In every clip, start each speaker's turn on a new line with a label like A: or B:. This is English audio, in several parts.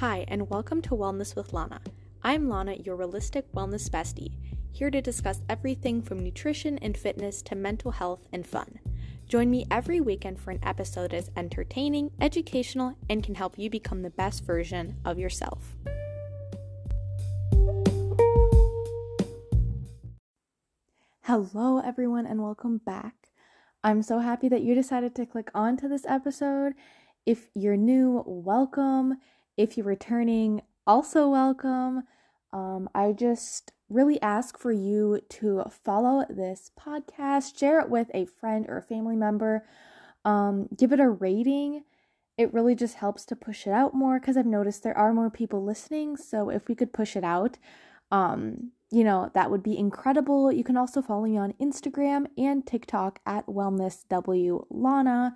A: Hi, and welcome to Wellness with Lana. I'm Lana, your realistic wellness bestie, here to discuss everything from nutrition and fitness to mental health and fun. Join me every weekend for an episode is entertaining, educational, and can help you become the best version of yourself. Hello, everyone, and welcome back. I'm so happy that you decided to click on to this episode. If you're new, welcome. If you're returning, also welcome. Um, I just really ask for you to follow this podcast, share it with a friend or a family member, um, give it a rating. It really just helps to push it out more because I've noticed there are more people listening. So if we could push it out, um, you know, that would be incredible. You can also follow me on Instagram and TikTok at WellnessWLana.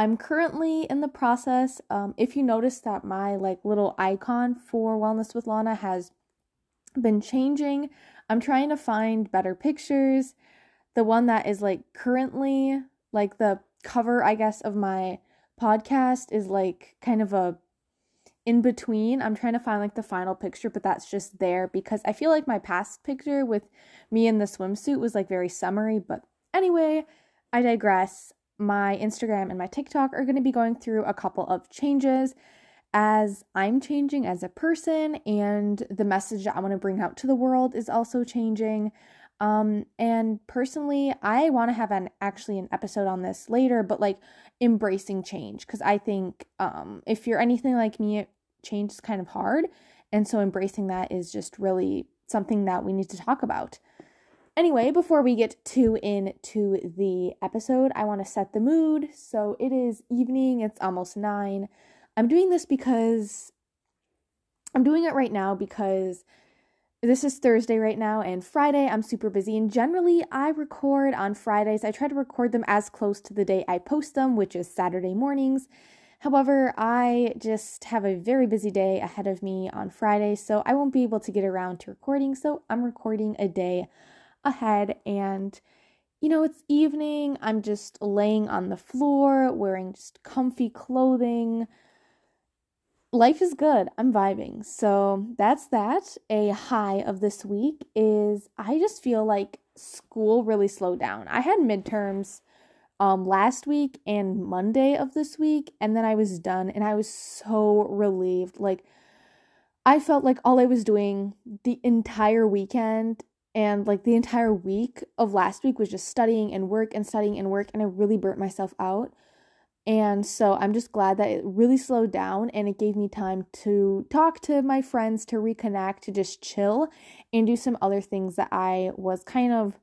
A: I'm currently in the process. Um, if you notice that my like little icon for Wellness with Lana has been changing, I'm trying to find better pictures. The one that is like currently like the cover, I guess, of my podcast is like kind of a in between. I'm trying to find like the final picture, but that's just there because I feel like my past picture with me in the swimsuit was like very summery. But anyway, I digress my Instagram and my TikTok are going to be going through a couple of changes as I'm changing as a person, and the message that I want to bring out to the world is also changing. Um, and personally, I want to have an actually an episode on this later, but like embracing change because I think um, if you're anything like me, change is kind of hard, and so embracing that is just really something that we need to talk about. Anyway, before we get too into the episode, I want to set the mood. So it is evening, it's almost nine. I'm doing this because I'm doing it right now because this is Thursday right now, and Friday I'm super busy. And generally, I record on Fridays. I try to record them as close to the day I post them, which is Saturday mornings. However, I just have a very busy day ahead of me on Friday, so I won't be able to get around to recording. So I'm recording a day ahead and you know, it's evening. I'm just laying on the floor, wearing just comfy clothing. Life is good. I'm vibing. So that's that. A high of this week is I just feel like school really slowed down. I had midterms um last week and Monday of this week and then I was done and I was so relieved. Like I felt like all I was doing the entire weekend and like the entire week of last week was just studying and work and studying and work and I really burnt myself out. And so I'm just glad that it really slowed down and it gave me time to talk to my friends, to reconnect, to just chill and do some other things that I was kind of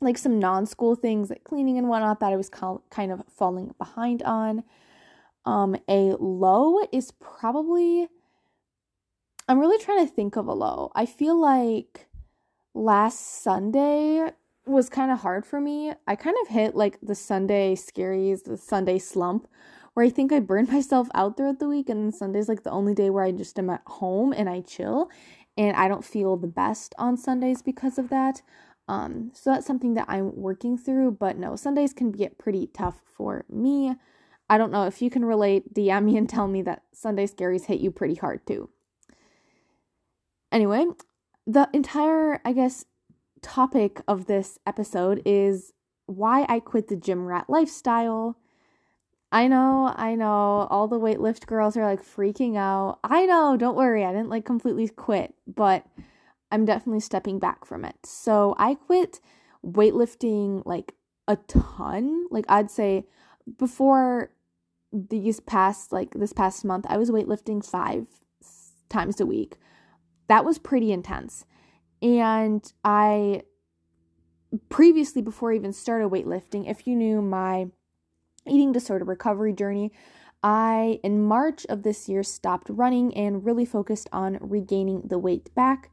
A: like some non school things like cleaning and whatnot that I was kind of falling behind on. Um, a low is probably, I'm really trying to think of a low. I feel like last Sunday was kind of hard for me. I kind of hit like the Sunday scaries, the Sunday slump, where I think I burned myself out throughout the week, and then Sunday's like the only day where I just am at home and I chill, and I don't feel the best on Sundays because of that. Um, so that's something that I'm working through, but no, Sundays can get pretty tough for me. I don't know if you can relate, DM me and tell me that Sunday scaries hit you pretty hard too. Anyway, the entire, I guess, topic of this episode is why I quit the gym rat lifestyle. I know, I know, all the weightlift girls are like freaking out. I know, don't worry, I didn't like completely quit, but I'm definitely stepping back from it. So I quit weightlifting like a ton. Like I'd say before these past like this past month, I was weightlifting five times a week that was pretty intense. And I previously, before I even started weightlifting, if you knew my eating disorder recovery journey, I, in March of this year, stopped running and really focused on regaining the weight back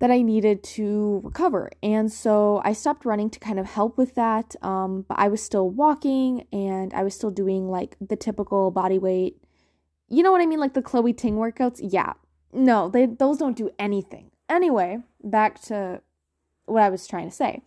A: that I needed to recover. And so I stopped running to kind of help with that. Um, but I was still walking and I was still doing like the typical body weight. You know what I mean? Like the Chloe Ting workouts? Yeah, no, they those don't do anything. Anyway, back to what I was trying to say.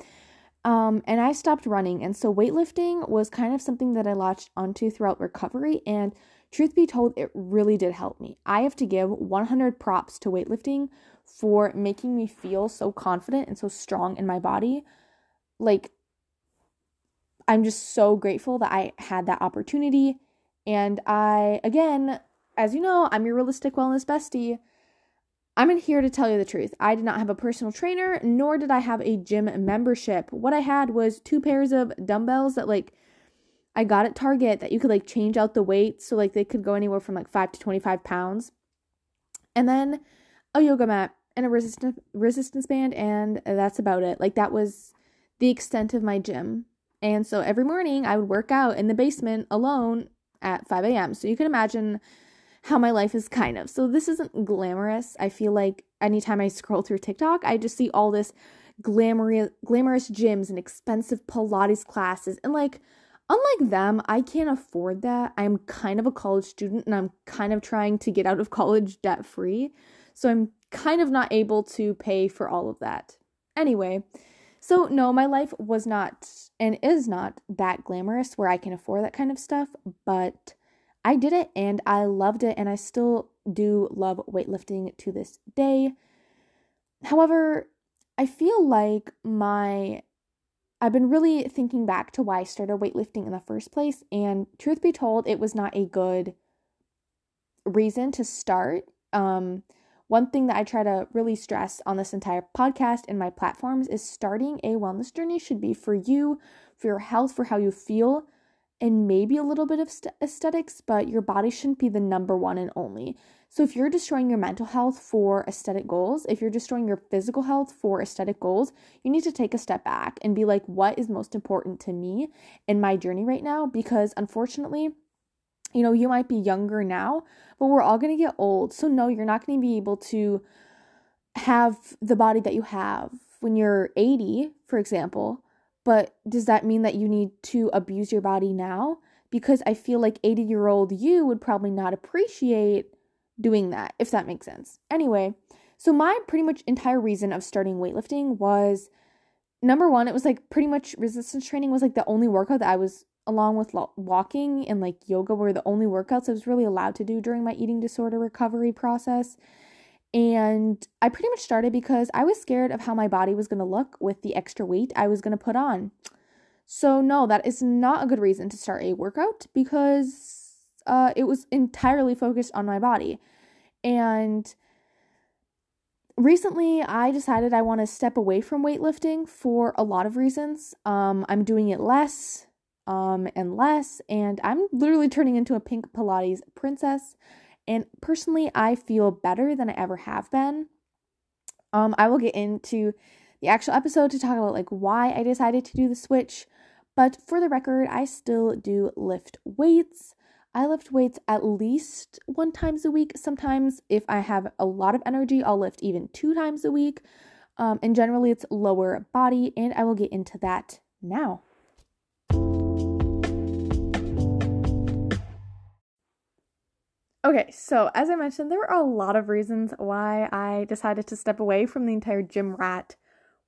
A: Um, and I stopped running. And so weightlifting was kind of something that I latched onto throughout recovery. And truth be told, it really did help me. I have to give 100 props to weightlifting for making me feel so confident and so strong in my body. Like, I'm just so grateful that I had that opportunity. And I, again, as you know, I'm your realistic wellness bestie. I'm in here to tell you the truth. I did not have a personal trainer, nor did I have a gym membership. What I had was two pairs of dumbbells that, like, I got at Target that you could, like, change out the weight. So, like, they could go anywhere from, like, 5 to 25 pounds. And then a yoga mat and a resistance resistance band and that's about it. Like that was the extent of my gym. And so every morning I would work out in the basement alone at 5 a.m. So you can imagine how my life is kind of. So this isn't glamorous. I feel like anytime I scroll through TikTok, I just see all this glamorous glamorous gyms and expensive Pilates classes and like unlike them, I can't afford that. I'm kind of a college student and I'm kind of trying to get out of college debt free. So I'm kind of not able to pay for all of that. Anyway, so no, my life was not and is not that glamorous where I can afford that kind of stuff, but I did it and I loved it and I still do love weightlifting to this day. However, I feel like my I've been really thinking back to why I started weightlifting in the first place and truth be told, it was not a good reason to start. Um one thing that I try to really stress on this entire podcast and my platforms is starting a wellness journey should be for you, for your health, for how you feel, and maybe a little bit of st- aesthetics, but your body shouldn't be the number one and only. So if you're destroying your mental health for aesthetic goals, if you're destroying your physical health for aesthetic goals, you need to take a step back and be like, what is most important to me in my journey right now? Because unfortunately, you know, you might be younger now, but we're all going to get old. So, no, you're not going to be able to have the body that you have when you're 80, for example. But does that mean that you need to abuse your body now? Because I feel like 80 year old you would probably not appreciate doing that, if that makes sense. Anyway, so my pretty much entire reason of starting weightlifting was number one, it was like pretty much resistance training was like the only workout that I was along with walking and like yoga were the only workouts I was really allowed to do during my eating disorder recovery process. And I pretty much started because I was scared of how my body was going to look with the extra weight I was going to put on. So, no, that is not a good reason to start a workout because uh, it was entirely focused on my body. And recently, I decided I want to step away from weightlifting for a lot of reasons. Um, I'm doing it less um, and less. And I'm literally turning into a pink Pilates princess. And personally, I feel better than I ever have been. Um, I will get into the actual episode to talk about like why I decided to do the switch. But for the record, I still do lift weights. I lift weights at least one times a week. Sometimes, if I have a lot of energy, I'll lift even two times a week. Um, and generally, it's lower body, and I will get into that now. Okay, so as I mentioned, there are a lot of reasons why I decided to step away from the entire gym rat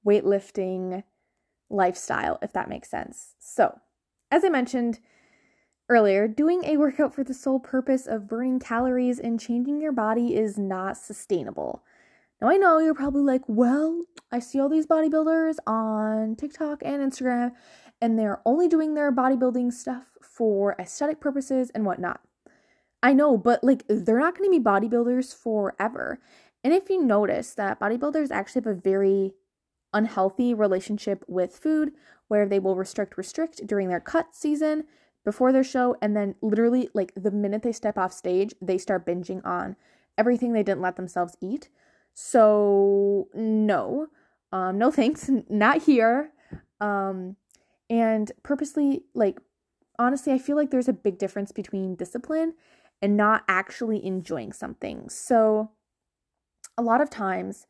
A: weightlifting lifestyle, if that makes sense. So, as I mentioned earlier, doing a workout for the sole purpose of burning calories and changing your body is not sustainable. Now, I know you're probably like, well, I see all these bodybuilders on TikTok and Instagram, and they're only doing their bodybuilding stuff for aesthetic purposes and whatnot. I know, but like they're not going to be bodybuilders forever. And if you notice that bodybuilders actually have a very unhealthy relationship with food where they will restrict restrict during their cut season before their show and then literally like the minute they step off stage, they start binging on everything they didn't let themselves eat. So no. Um no thanks, not here. Um and purposely like honestly, I feel like there's a big difference between discipline and not actually enjoying something. So, a lot of times,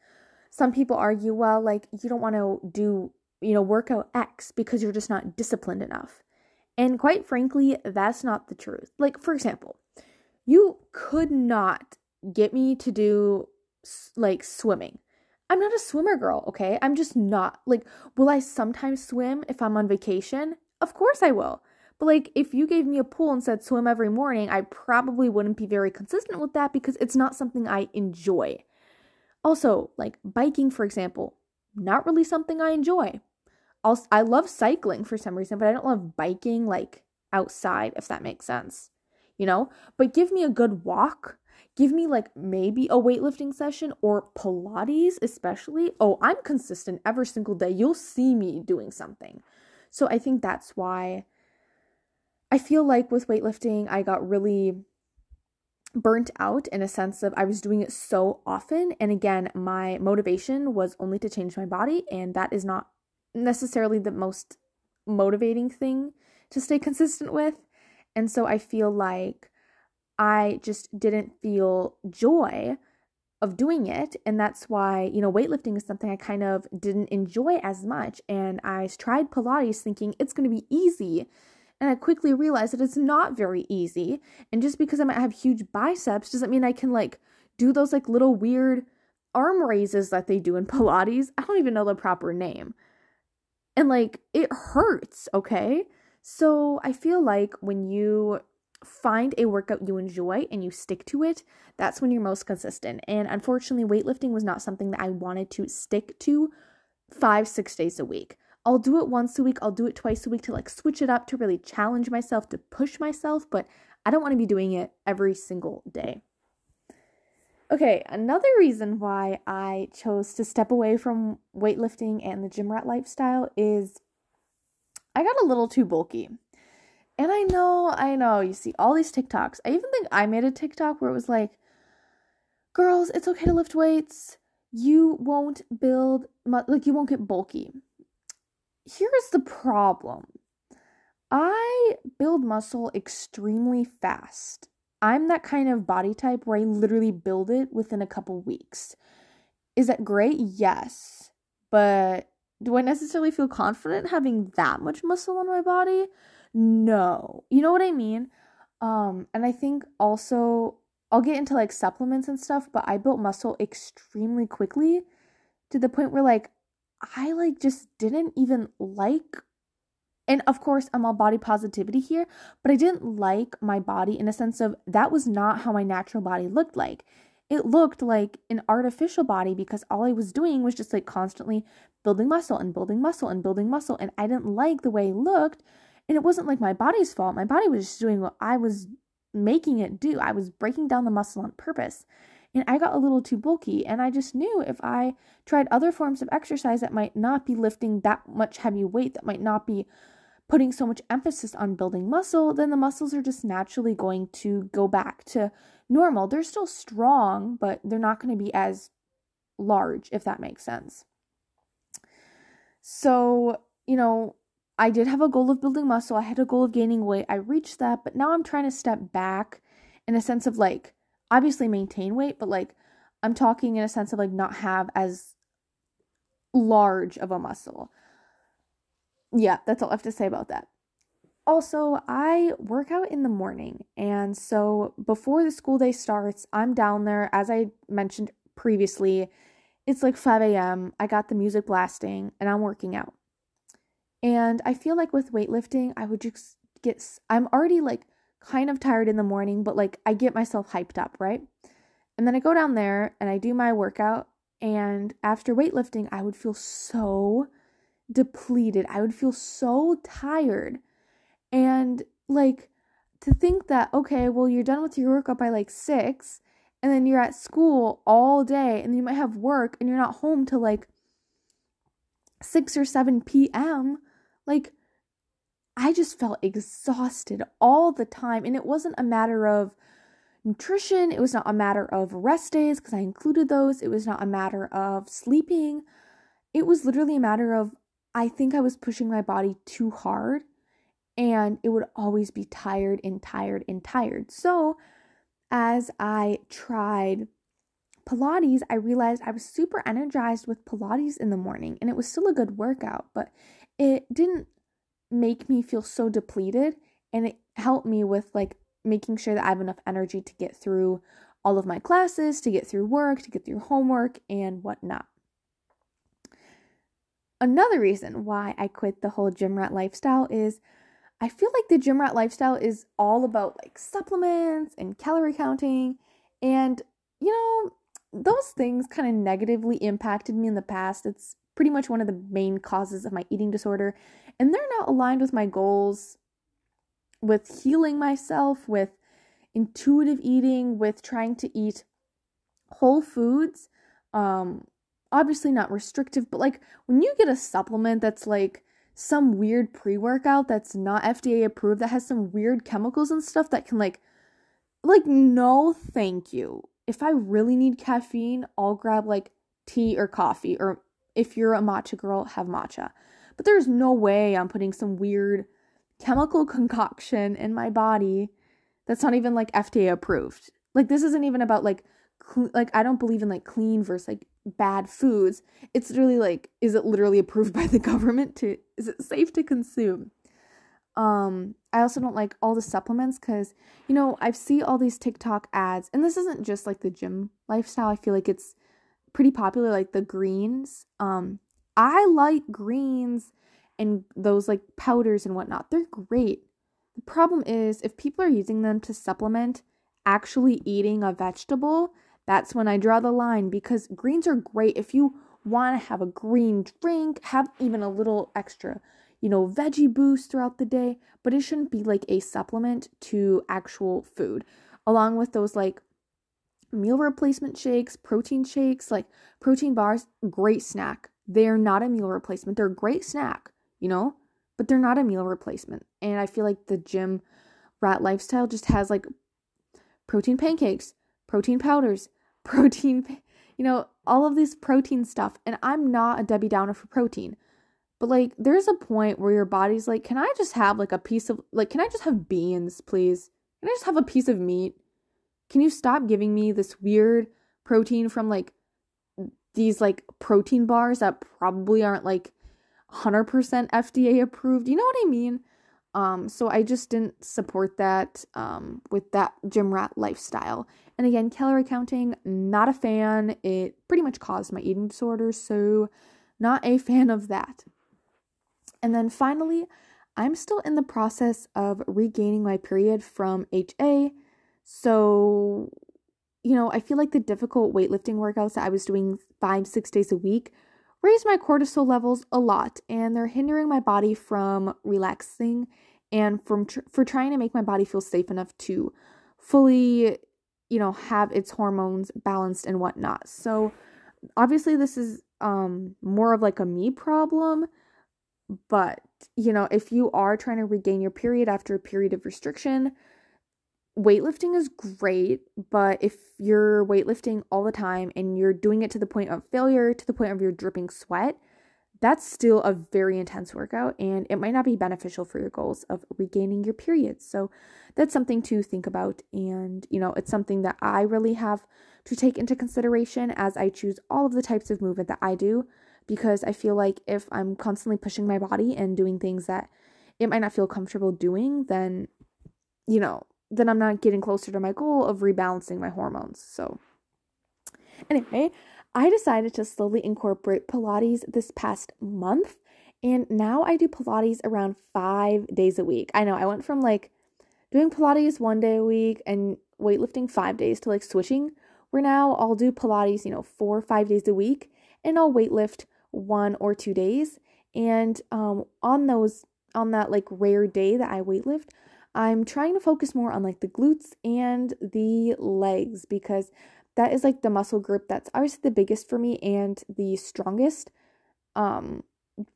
A: some people argue, well, like, you don't want to do, you know, workout X because you're just not disciplined enough. And quite frankly, that's not the truth. Like, for example, you could not get me to do like swimming. I'm not a swimmer girl, okay? I'm just not. Like, will I sometimes swim if I'm on vacation? Of course I will. But like if you gave me a pool and said swim every morning, I probably wouldn't be very consistent with that because it's not something I enjoy. Also, like biking for example, not really something I enjoy. Also, I love cycling for some reason, but I don't love biking like outside if that makes sense. You know? But give me a good walk give me like maybe a weightlifting session or Pilates, especially. Oh, I'm consistent every single day. You'll see me doing something. So I think that's why I feel like with weightlifting, I got really burnt out in a sense of I was doing it so often. And again, my motivation was only to change my body, and that is not necessarily the most motivating thing to stay consistent with. And so I feel like I just didn't feel joy of doing it. And that's why, you know, weightlifting is something I kind of didn't enjoy as much. And I tried Pilates thinking it's going to be easy. And I quickly realized that it's not very easy. And just because I might have huge biceps doesn't mean I can like do those like little weird arm raises that they do in Pilates. I don't even know the proper name. And like it hurts, okay? So I feel like when you find a workout you enjoy and you stick to it, that's when you're most consistent. And unfortunately, weightlifting was not something that I wanted to stick to five, six days a week. I'll do it once a week, I'll do it twice a week to like switch it up, to really challenge myself, to push myself, but I don't want to be doing it every single day. Okay, another reason why I chose to step away from weightlifting and the gym rat lifestyle is I got a little too bulky. And I know, I know, you see all these TikToks. I even think I made a TikTok where it was like, girls, it's okay to lift weights. You won't build, like, you won't get bulky. Here's the problem I build muscle extremely fast. I'm that kind of body type where I literally build it within a couple weeks. Is that great? Yes. But do I necessarily feel confident having that much muscle on my body? No. You know what I mean? Um, and I think also I'll get into like supplements and stuff, but I built muscle extremely quickly to the point where like I like just didn't even like and of course I'm all body positivity here, but I didn't like my body in a sense of that was not how my natural body looked like. It looked like an artificial body because all I was doing was just like constantly building muscle and building muscle and building muscle and I didn't like the way it looked and it wasn't like my body's fault. My body was just doing what I was making it do. I was breaking down the muscle on purpose. And I got a little too bulky. And I just knew if I tried other forms of exercise that might not be lifting that much heavy weight, that might not be putting so much emphasis on building muscle, then the muscles are just naturally going to go back to normal. They're still strong, but they're not going to be as large, if that makes sense. So, you know, I did have a goal of building muscle. I had a goal of gaining weight. I reached that, but now I'm trying to step back in a sense of like obviously maintain weight, but like I'm talking in a sense of like not have as large of a muscle. Yeah, that's all I have to say about that. Also, I work out in the morning, and so before the school day starts, I'm down there, as I mentioned previously. It's like 5 a.m. I got the music blasting, and I'm working out. And I feel like with weightlifting, I would just get, I'm already like kind of tired in the morning, but like I get myself hyped up, right? And then I go down there and I do my workout. And after weightlifting, I would feel so depleted. I would feel so tired. And like to think that, okay, well, you're done with your workout by like six, and then you're at school all day, and you might have work, and you're not home till like 6 or 7 p.m. Like, I just felt exhausted all the time. And it wasn't a matter of nutrition, it was not a matter of rest days because I included those, it was not a matter of sleeping. It was literally a matter of I think I was pushing my body too hard and it would always be tired and tired and tired. So, as I tried Pilates, I realized I was super energized with Pilates in the morning and it was still a good workout, but it didn't make me feel so depleted and it helped me with like making sure that I have enough energy to get through all of my classes, to get through work, to get through homework and whatnot. another reason why I quit the whole gym rat lifestyle is I feel like the gym rat lifestyle is all about like supplements and calorie counting. And, you know, those things kind of negatively impacted me in the past. It's pretty much one of the main causes of my eating disorder. And they're not aligned with my goals with healing myself, with intuitive eating, with trying to eat whole foods. Um, obviously not restrictive, but like when you get a supplement that's like some weird pre workout that's not FDA approved, that has some weird chemicals and stuff that can like, like, no, thank you. If I really need caffeine, I'll grab like tea or coffee, or if you're a matcha girl, have matcha. But there's no way I'm putting some weird chemical concoction in my body that's not even like FDA approved. Like this isn't even about like cl- like I don't believe in like clean versus like bad foods. It's really like is it literally approved by the government to is it safe to consume? Um I also don't like all the supplements cuz you know, I've see all these TikTok ads and this isn't just like the gym lifestyle. I feel like it's pretty popular like the greens. Um I like greens and those like powders and whatnot. They're great. The problem is if people are using them to supplement actually eating a vegetable, that's when I draw the line because greens are great if you want to have a green drink, have even a little extra, you know, veggie boost throughout the day, but it shouldn't be like a supplement to actual food. Along with those like meal replacement shakes, protein shakes, like protein bars, great snack. They're not a meal replacement, they're a great snack, you know, but they're not a meal replacement. And I feel like the gym rat lifestyle just has like protein pancakes, protein powders, protein, you know, all of this protein stuff. And I'm not a Debbie Downer for protein. But like there's a point where your body's like, "Can I just have like a piece of like can I just have beans, please? Can I just have a piece of meat? Can you stop giving me this weird protein from like these like protein bars that probably aren't like 100% FDA approved. You know what I mean? Um, so I just didn't support that um, with that gym rat lifestyle. And again, calorie counting, not a fan. It pretty much caused my eating disorder, so not a fan of that. And then finally, I'm still in the process of regaining my period from HA. So, you know, I feel like the difficult weightlifting workouts that I was doing five, six days a week raise my cortisol levels a lot and they're hindering my body from relaxing and from tr- for trying to make my body feel safe enough to fully you know have its hormones balanced and whatnot. So obviously this is um more of like a me problem but you know if you are trying to regain your period after a period of restriction weightlifting is great, but if you're weightlifting all the time and you're doing it to the point of failure, to the point of you're dripping sweat, that's still a very intense workout and it might not be beneficial for your goals of regaining your periods. So that's something to think about. And, you know, it's something that I really have to take into consideration as I choose all of the types of movement that I do because I feel like if I'm constantly pushing my body and doing things that it might not feel comfortable doing, then, you know, then I'm not getting closer to my goal of rebalancing my hormones. So, anyway, I decided to slowly incorporate Pilates this past month. And now I do Pilates around five days a week. I know I went from like doing Pilates one day a week and weightlifting five days to like switching, where now I'll do Pilates, you know, four or five days a week and I'll weightlift one or two days. And um, on those, on that like rare day that I weightlift, I'm trying to focus more on like the glutes and the legs because that is like the muscle group that's obviously the biggest for me and the strongest. Um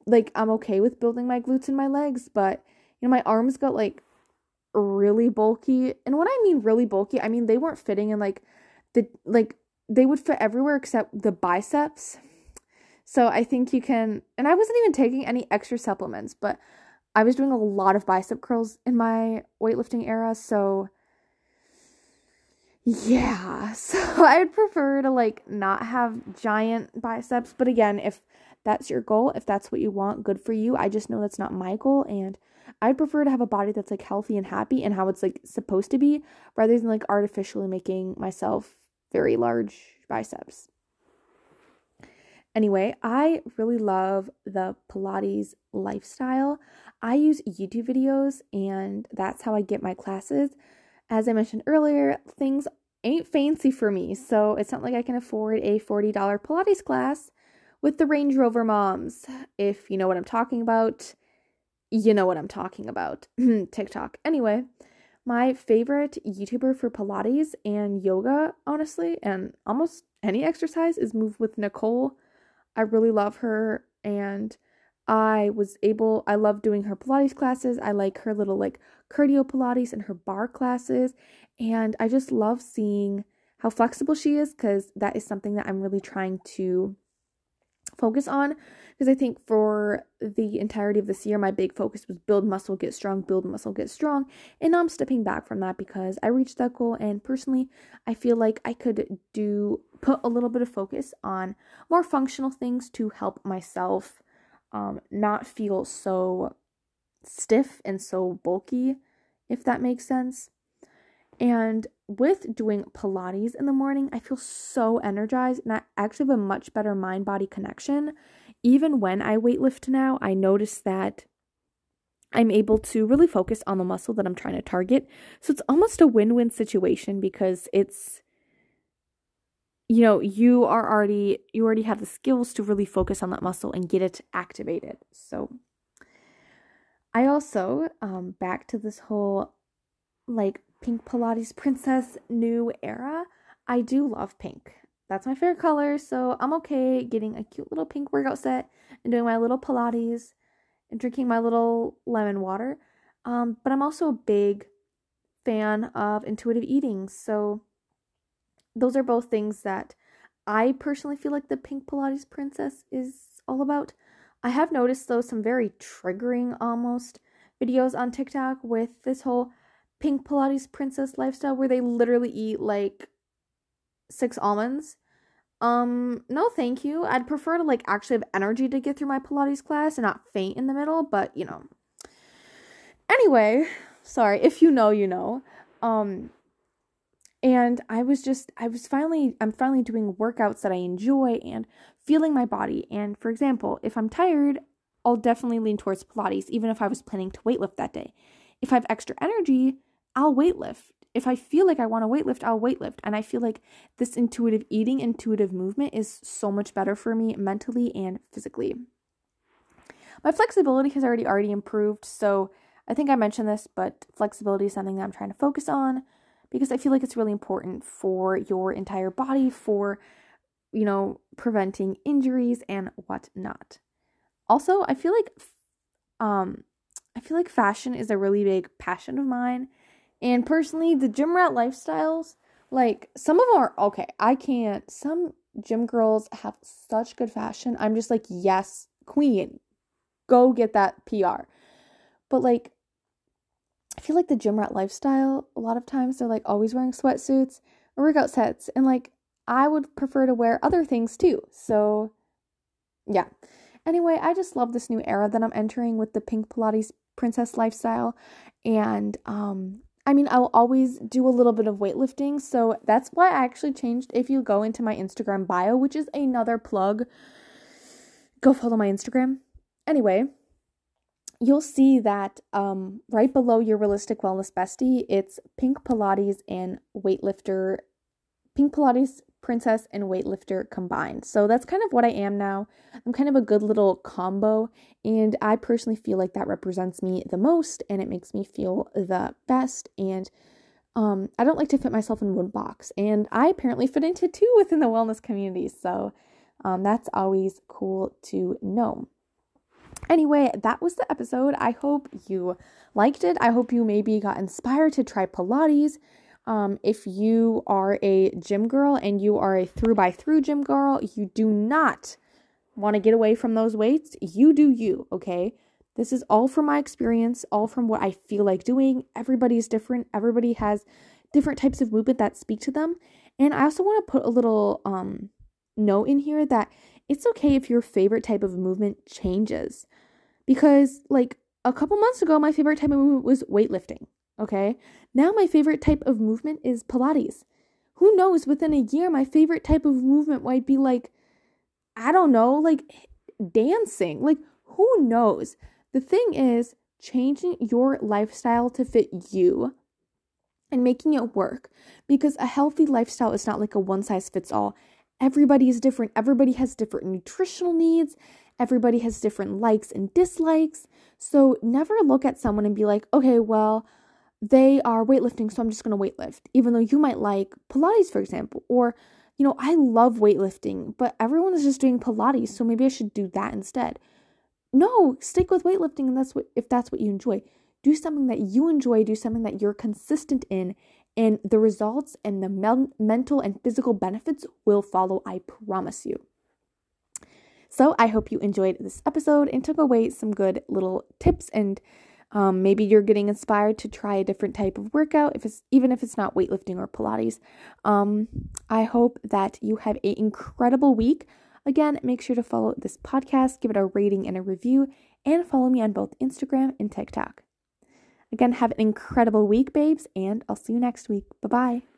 A: like I'm okay with building my glutes and my legs, but you know my arms got like really bulky. And when I mean really bulky, I mean they weren't fitting in like the like they would fit everywhere except the biceps. So I think you can and I wasn't even taking any extra supplements, but I was doing a lot of bicep curls in my weightlifting era, so yeah. So I'd prefer to like not have giant biceps, but again, if that's your goal, if that's what you want, good for you. I just know that's not my goal and I'd prefer to have a body that's like healthy and happy and how it's like supposed to be rather than like artificially making myself very large biceps. Anyway, I really love the Pilates lifestyle. I use YouTube videos, and that's how I get my classes. As I mentioned earlier, things ain't fancy for me, so it's not like I can afford a $40 Pilates class with the Range Rover moms. If you know what I'm talking about, you know what I'm talking about. TikTok. Anyway, my favorite YouTuber for Pilates and yoga, honestly, and almost any exercise is Move with Nicole. I really love her and I was able I love doing her Pilates classes. I like her little like cardio Pilates and her bar classes and I just love seeing how flexible she is cuz that is something that I'm really trying to focus on because I think for the entirety of this year, my big focus was build muscle, get strong, build muscle, get strong. And now I'm stepping back from that because I reached that goal. And personally, I feel like I could do put a little bit of focus on more functional things to help myself um, not feel so stiff and so bulky, if that makes sense. And with doing Pilates in the morning, I feel so energized and I actually have a much better mind body connection. Even when I weightlift now, I notice that I'm able to really focus on the muscle that I'm trying to target. So it's almost a win win situation because it's, you know, you are already, you already have the skills to really focus on that muscle and get it activated. So I also, um, back to this whole like pink Pilates princess new era. I do love pink. That's my favorite color, so I'm okay getting a cute little pink workout set and doing my little Pilates and drinking my little lemon water. Um, but I'm also a big fan of intuitive eating, so those are both things that I personally feel like the pink Pilates princess is all about. I have noticed though some very triggering almost videos on TikTok with this whole pink Pilates princess lifestyle where they literally eat like six almonds. Um, no, thank you. I'd prefer to like actually have energy to get through my Pilates class and not faint in the middle, but you know. Anyway, sorry, if you know, you know. Um, and I was just, I was finally, I'm finally doing workouts that I enjoy and feeling my body. And for example, if I'm tired, I'll definitely lean towards Pilates, even if I was planning to weightlift that day. If I have extra energy, I'll weightlift. If I feel like I want to weightlift, I'll weightlift. And I feel like this intuitive eating, intuitive movement is so much better for me mentally and physically. My flexibility has already already improved, so I think I mentioned this, but flexibility is something that I'm trying to focus on because I feel like it's really important for your entire body for you know, preventing injuries and whatnot. Also, I feel like um I feel like fashion is a really big passion of mine and personally, the gym rat lifestyles, like some of them are okay. I can't. Some gym girls have such good fashion. I'm just like, yes, queen, go get that PR. But like, I feel like the gym rat lifestyle, a lot of times they're like always wearing sweatsuits or workout sets. And like, I would prefer to wear other things too. So, yeah. Anyway, I just love this new era that I'm entering with the pink Pilates princess lifestyle. And um I mean, I'll always do a little bit of weightlifting. So that's why I actually changed. If you go into my Instagram bio, which is another plug, go follow my Instagram. Anyway, you'll see that um, right below your realistic wellness bestie, it's Pink Pilates and weightlifter, Pink Pilates princess and weightlifter combined. So that's kind of what I am now. I'm kind of a good little combo, and I personally feel like that represents me the most and it makes me feel the best. And um, I don't like to fit myself in one box, and I apparently fit into two within the wellness community. So um, that's always cool to know. Anyway, that was the episode. I hope you liked it. I hope you maybe got inspired to try Pilates. Um, if you are a gym girl and you are a through by through gym girl, you do not want to get away from those weights. You do you, okay? This is all from my experience, all from what I feel like doing. Everybody's different. Everybody has different types of movement that speak to them. And I also want to put a little um note in here that it's okay if your favorite type of movement changes. Because like a couple months ago, my favorite type of movement was weightlifting. Okay. Now my favorite type of movement is Pilates. Who knows, within a year, my favorite type of movement might be like I don't know, like dancing. Like, who knows? The thing is, changing your lifestyle to fit you and making it work because a healthy lifestyle is not like a one size fits all. Everybody is different. Everybody has different nutritional needs. Everybody has different likes and dislikes. So never look at someone and be like, okay, well, they are weightlifting, so I'm just going to weightlift, even though you might like Pilates, for example. Or, you know, I love weightlifting, but everyone is just doing Pilates, so maybe I should do that instead. No, stick with weightlifting and that's what if that's what you enjoy. Do something that you enjoy, do something that you're consistent in, and the results and the mel- mental and physical benefits will follow, I promise you. So, I hope you enjoyed this episode and took away some good little tips and um, maybe you're getting inspired to try a different type of workout, if it's even if it's not weightlifting or Pilates. Um, I hope that you have an incredible week. Again, make sure to follow this podcast, give it a rating and a review, and follow me on both Instagram and TikTok. Again, have an incredible week, babes, and I'll see you next week. Bye bye.